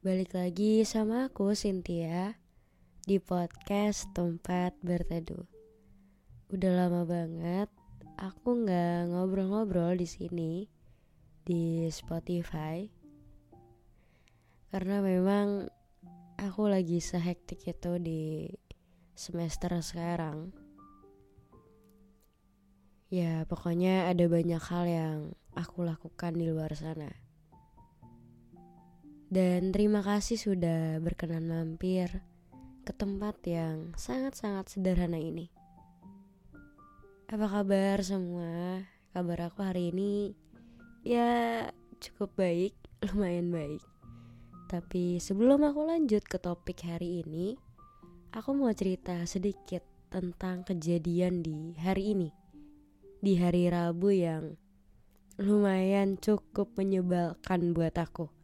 balik lagi sama aku Cynthia di podcast tempat berteduh. Udah lama banget aku nggak ngobrol-ngobrol di sini di Spotify karena memang aku lagi sehektik itu di semester sekarang. Ya pokoknya ada banyak hal yang aku lakukan di luar sana. Dan terima kasih sudah berkenan mampir ke tempat yang sangat-sangat sederhana ini. Apa kabar semua? Kabar aku hari ini ya cukup baik, lumayan baik. Tapi sebelum aku lanjut ke topik hari ini, aku mau cerita sedikit tentang kejadian di hari ini. Di hari Rabu yang lumayan cukup menyebalkan buat aku.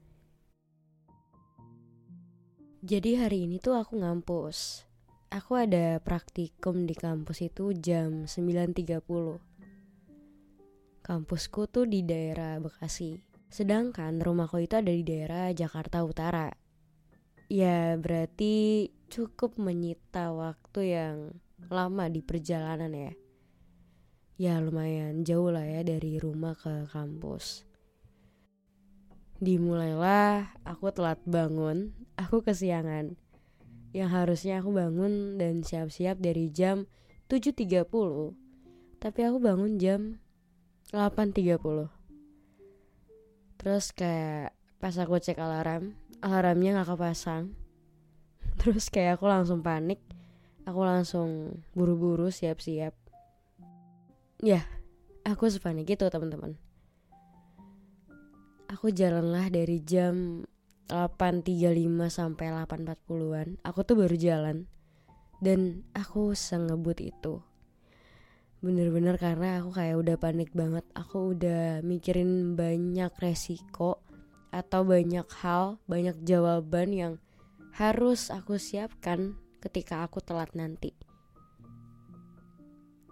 Jadi hari ini tuh aku ngampus. Aku ada praktikum di kampus itu jam 9.30. Kampusku tuh di daerah Bekasi. Sedangkan rumahku itu ada di daerah Jakarta Utara. Ya berarti cukup menyita waktu yang lama di perjalanan ya. Ya lumayan jauh lah ya dari rumah ke kampus. Dimulailah aku telat bangun, aku kesiangan. Yang harusnya aku bangun dan siap-siap dari jam 7.30. Tapi aku bangun jam 8.30. Terus kayak pas aku cek alarm, alarmnya gak kepasang. Terus kayak aku langsung panik. Aku langsung buru-buru siap-siap. Ya, aku sepanik itu teman-teman aku jalanlah dari jam 8.35 sampai 8.40an aku tuh baru jalan. Dan aku sengebut itu. Bener-bener karena aku kayak udah panik banget. Aku udah mikirin banyak resiko atau banyak hal banyak jawaban yang harus aku siapkan ketika aku telat nanti.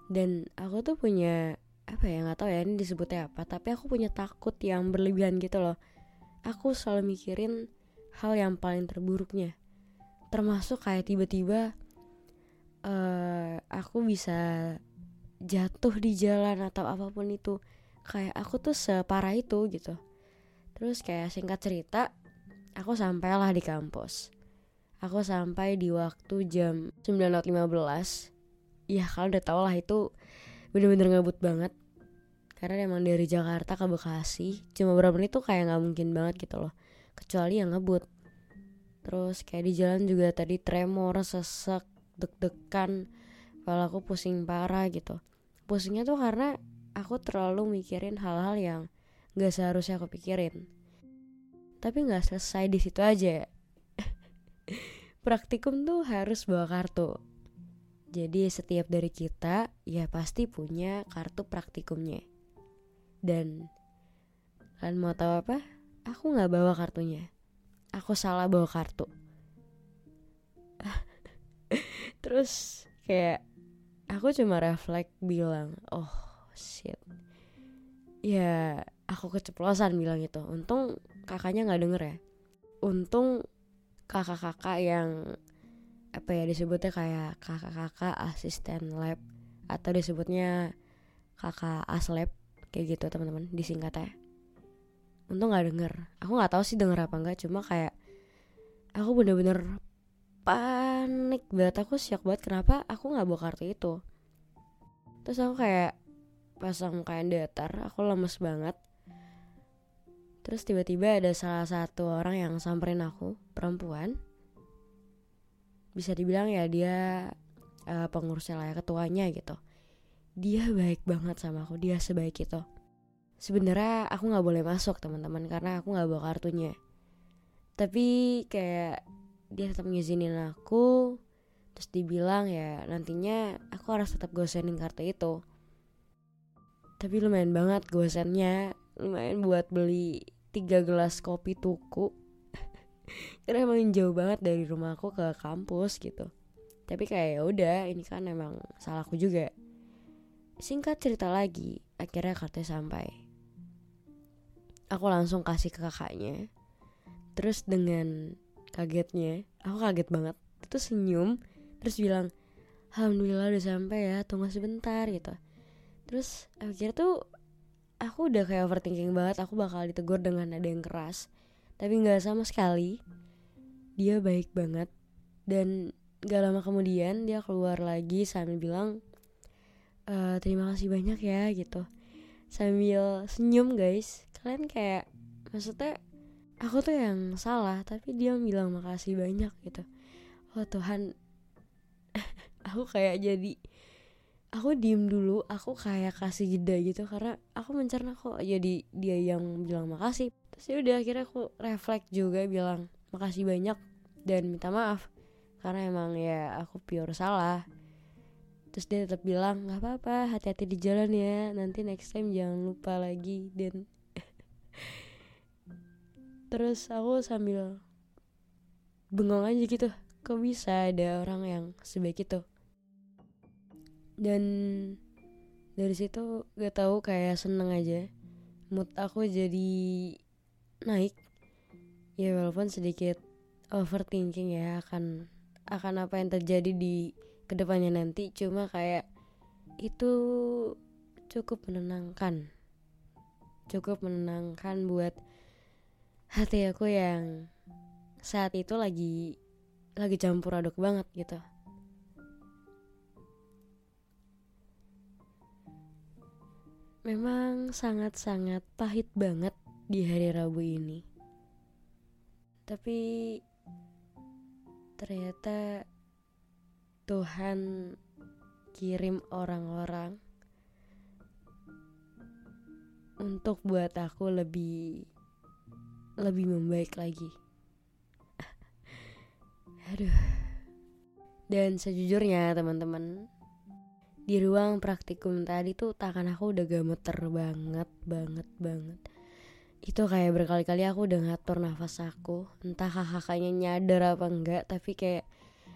Dan aku tuh punya apa ya nggak tahu ya ini disebutnya apa tapi aku punya takut yang berlebihan gitu loh. Aku selalu mikirin hal yang paling terburuknya. Termasuk kayak tiba-tiba uh, aku bisa jatuh di jalan atau apa pun itu. Kayak aku tuh separah itu gitu. Terus kayak singkat cerita aku sampailah di kampus. Aku sampai di waktu jam 9.15 ya kalau udah tau lah itu bener-bener ngebut banget karena emang dari Jakarta ke Bekasi cuma berapa menit tuh kayak nggak mungkin banget gitu loh. Kecuali yang ngebut. Terus kayak di jalan juga tadi tremor sesek deg-degan. Kalau aku pusing parah gitu. Pusingnya tuh karena aku terlalu mikirin hal-hal yang nggak seharusnya aku pikirin. Tapi nggak selesai di situ aja praktikum tuh harus bawa kartu. Jadi setiap dari kita ya pasti punya kartu praktikumnya. Dan kalian mau tahu apa? Aku nggak bawa kartunya. Aku salah bawa kartu. Terus kayak aku cuma refleks bilang, oh shit. Ya aku keceplosan bilang itu. Untung kakaknya nggak denger ya. Untung kakak-kakak yang apa ya disebutnya kayak kakak-kakak asisten lab atau disebutnya kakak aslab kayak gitu teman-teman disingkatnya. Untung nggak denger. Aku nggak tahu sih denger apa enggak cuma kayak aku bener-bener panik banget. Aku shock banget kenapa aku nggak bawa kartu itu. Terus aku kayak pasang kain datar aku lemes banget. Terus tiba-tiba ada salah satu orang yang samperin aku perempuan. Bisa dibilang ya dia uh, pengurusnya lah ya ketuanya gitu dia baik banget sama aku dia sebaik itu. Sebenarnya aku nggak boleh masuk teman-teman karena aku nggak bawa kartunya. Tapi kayak dia tetap ngizinin aku terus dibilang ya nantinya aku harus tetap gosenin kartu itu. Tapi lumayan banget gosennya lumayan buat beli tiga gelas kopi tuku. Karena emang jauh banget dari rumahku ke kampus gitu. Tapi kayak ya udah ini kan emang salahku juga singkat cerita lagi akhirnya kartunya sampai. Aku langsung kasih ke kakaknya. Terus dengan kagetnya aku kaget banget. Terus senyum terus bilang alhamdulillah udah sampai ya tunggu sebentar gitu. Terus akhirnya tuh aku udah kayak overthinking banget. Aku bakal ditegur dengan nada yang keras. Tapi nggak sama sekali. Dia baik banget. Dan gak lama kemudian dia keluar lagi sambil bilang e, terima kasih banyak ya gitu. Sambil senyum guys. Kalian kayak maksudnya aku tuh yang salah tapi dia bilang makasih banyak gitu. Oh Tuhan. Aku kayak jadi aku diem dulu aku kayak kasih jeda gitu karena aku mencerna kok jadi dia yang bilang makasih. Terus ya udah akhirnya aku refleks juga bilang makasih banyak dan minta maaf. Karena emang ya aku pure salah terus dia tetap bilang nggak apa-apa hati-hati di jalan ya. Nanti next time jangan lupa lagi dan terus aku sambil bengong aja gitu kok bisa ada orang yang sebaik itu? Dan dari situ gak tahu kayak seneng aja. Mood aku jadi naik. Ya walaupun sedikit overthinking ya akan akan apa yang terjadi di ke depannya nanti cuma kayak itu cukup menenangkan. Cukup menenangkan buat hati aku yang saat itu lagi lagi campur aduk banget gitu. Memang sangat-sangat pahit banget di hari Rabu ini. Tapi ternyata Tuhan kirim orang-orang untuk buat aku lebih lebih membaik lagi. Aduh. Dan sejujurnya teman-teman, di ruang praktikum tadi tuh tangan aku udah gemeter banget, banget, banget. Itu kayak berkali-kali aku udah ngatur nafas aku. Entah kakaknya nyadar apa enggak, tapi kayak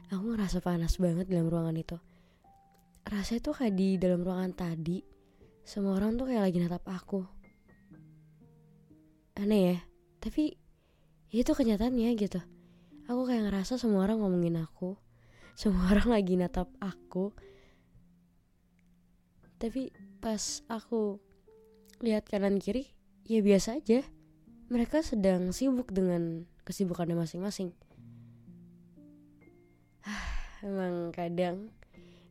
aku ngerasa panas banget dalam ruangan itu. Rasanya tuh kayak di dalam ruangan tadi, semua orang tuh kayak lagi natap aku. Aneh ya, tapi itu kenyataannya gitu aku kayak ngerasa semua orang ngomongin aku semua orang lagi natap aku tapi pas aku lihat kanan kiri ya biasa aja mereka sedang sibuk dengan kesibukannya masing-masing emang kadang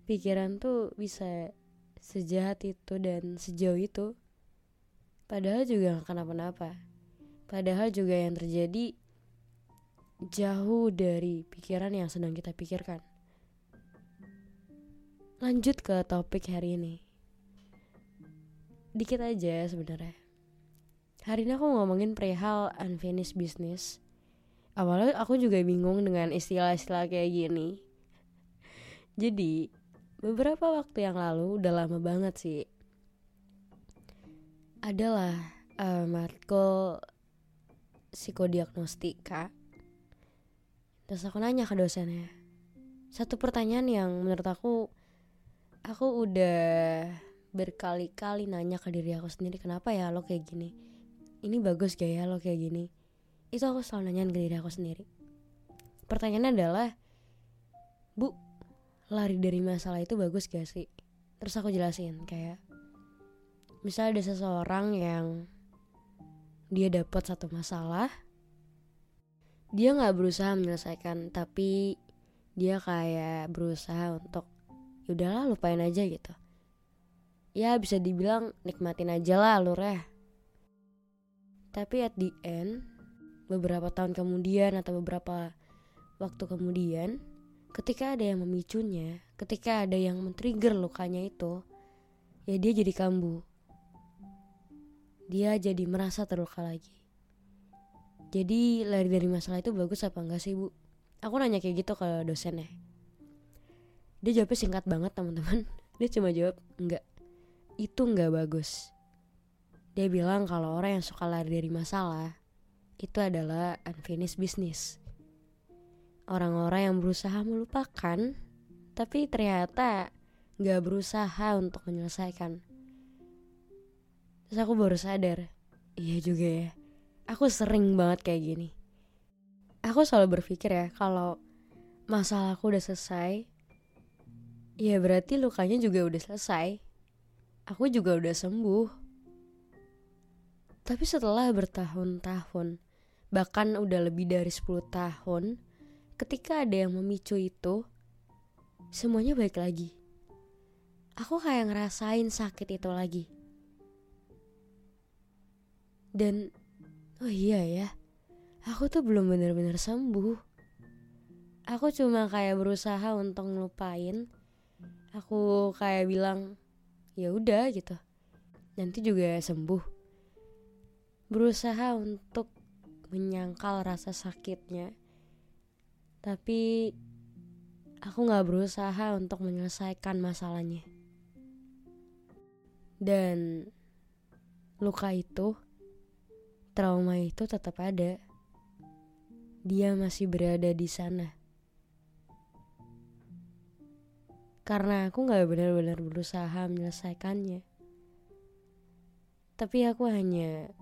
pikiran tuh bisa sejahat itu dan sejauh itu padahal juga gak kenapa-napa Padahal juga yang terjadi jauh dari pikiran yang sedang kita pikirkan. Lanjut ke topik hari ini. Dikit aja sebenarnya. Hari ini aku ngomongin perihal unfinished business. Awalnya aku juga bingung dengan istilah-istilah kayak gini. Jadi, beberapa waktu yang lalu, udah lama banget sih, adalah uh, matkul psikodiagnostika. Terus aku nanya ke dosennya. Satu pertanyaan yang menurut aku aku udah berkali-kali nanya ke diri aku sendiri kenapa ya lo kayak gini? Ini bagus gak ya lo kayak gini? Itu aku selalu nanyain ke diri aku sendiri. Pertanyaannya adalah bu lari dari masalah itu bagus gak sih? Terus aku jelasin kayak misalnya ada seseorang yang dia dapat satu masalah dia nggak berusaha menyelesaikan tapi dia kayak berusaha untuk yaudahlah lupain aja gitu. Ya bisa dibilang nikmatin aja lah alurnya. Tapi at the end, beberapa tahun kemudian atau beberapa waktu kemudian, ketika ada yang memicunya, ketika ada yang men-trigger lukanya itu, ya dia jadi kambuh. Dia jadi merasa terluka lagi. Jadi lari dari masalah itu bagus apa enggak sih bu? Aku nanya kayak gitu ke dosennya. Dia jawabnya singkat banget teman-teman. Dia cuma jawab enggak. Itu enggak bagus. Dia bilang kalau orang yang suka lari dari masalah itu adalah unfinished business. Orang-orang yang berusaha melupakan tapi ternyata nggak berusaha untuk menyelesaikan. Terus aku baru sadar, iya juga ya. Aku sering banget kayak gini. Aku selalu berpikir ya kalau masalahku udah selesai, ya berarti lukanya juga udah selesai. Aku juga udah sembuh. Tapi setelah bertahun-tahun, bahkan udah lebih dari 10 tahun, ketika ada yang memicu itu, semuanya baik lagi. Aku kayak ngerasain sakit itu lagi. Dan, oh iya ya, aku tuh belum bener-bener sembuh. Aku cuma kayak berusaha untuk ngelupain. Aku kayak bilang, ya udah gitu. Nanti juga sembuh. Berusaha untuk menyangkal rasa sakitnya. Tapi aku gak berusaha untuk menyelesaikan masalahnya. Dan luka itu, trauma itu tetap ada. Dia masih berada di sana. Karena aku gak benar-benar berusaha menyelesaikannya. Tapi aku hanya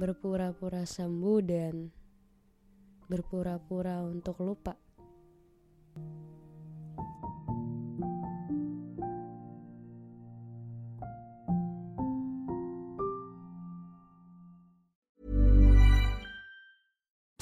berpura-pura sembuh dan berpura-pura untuk lupa.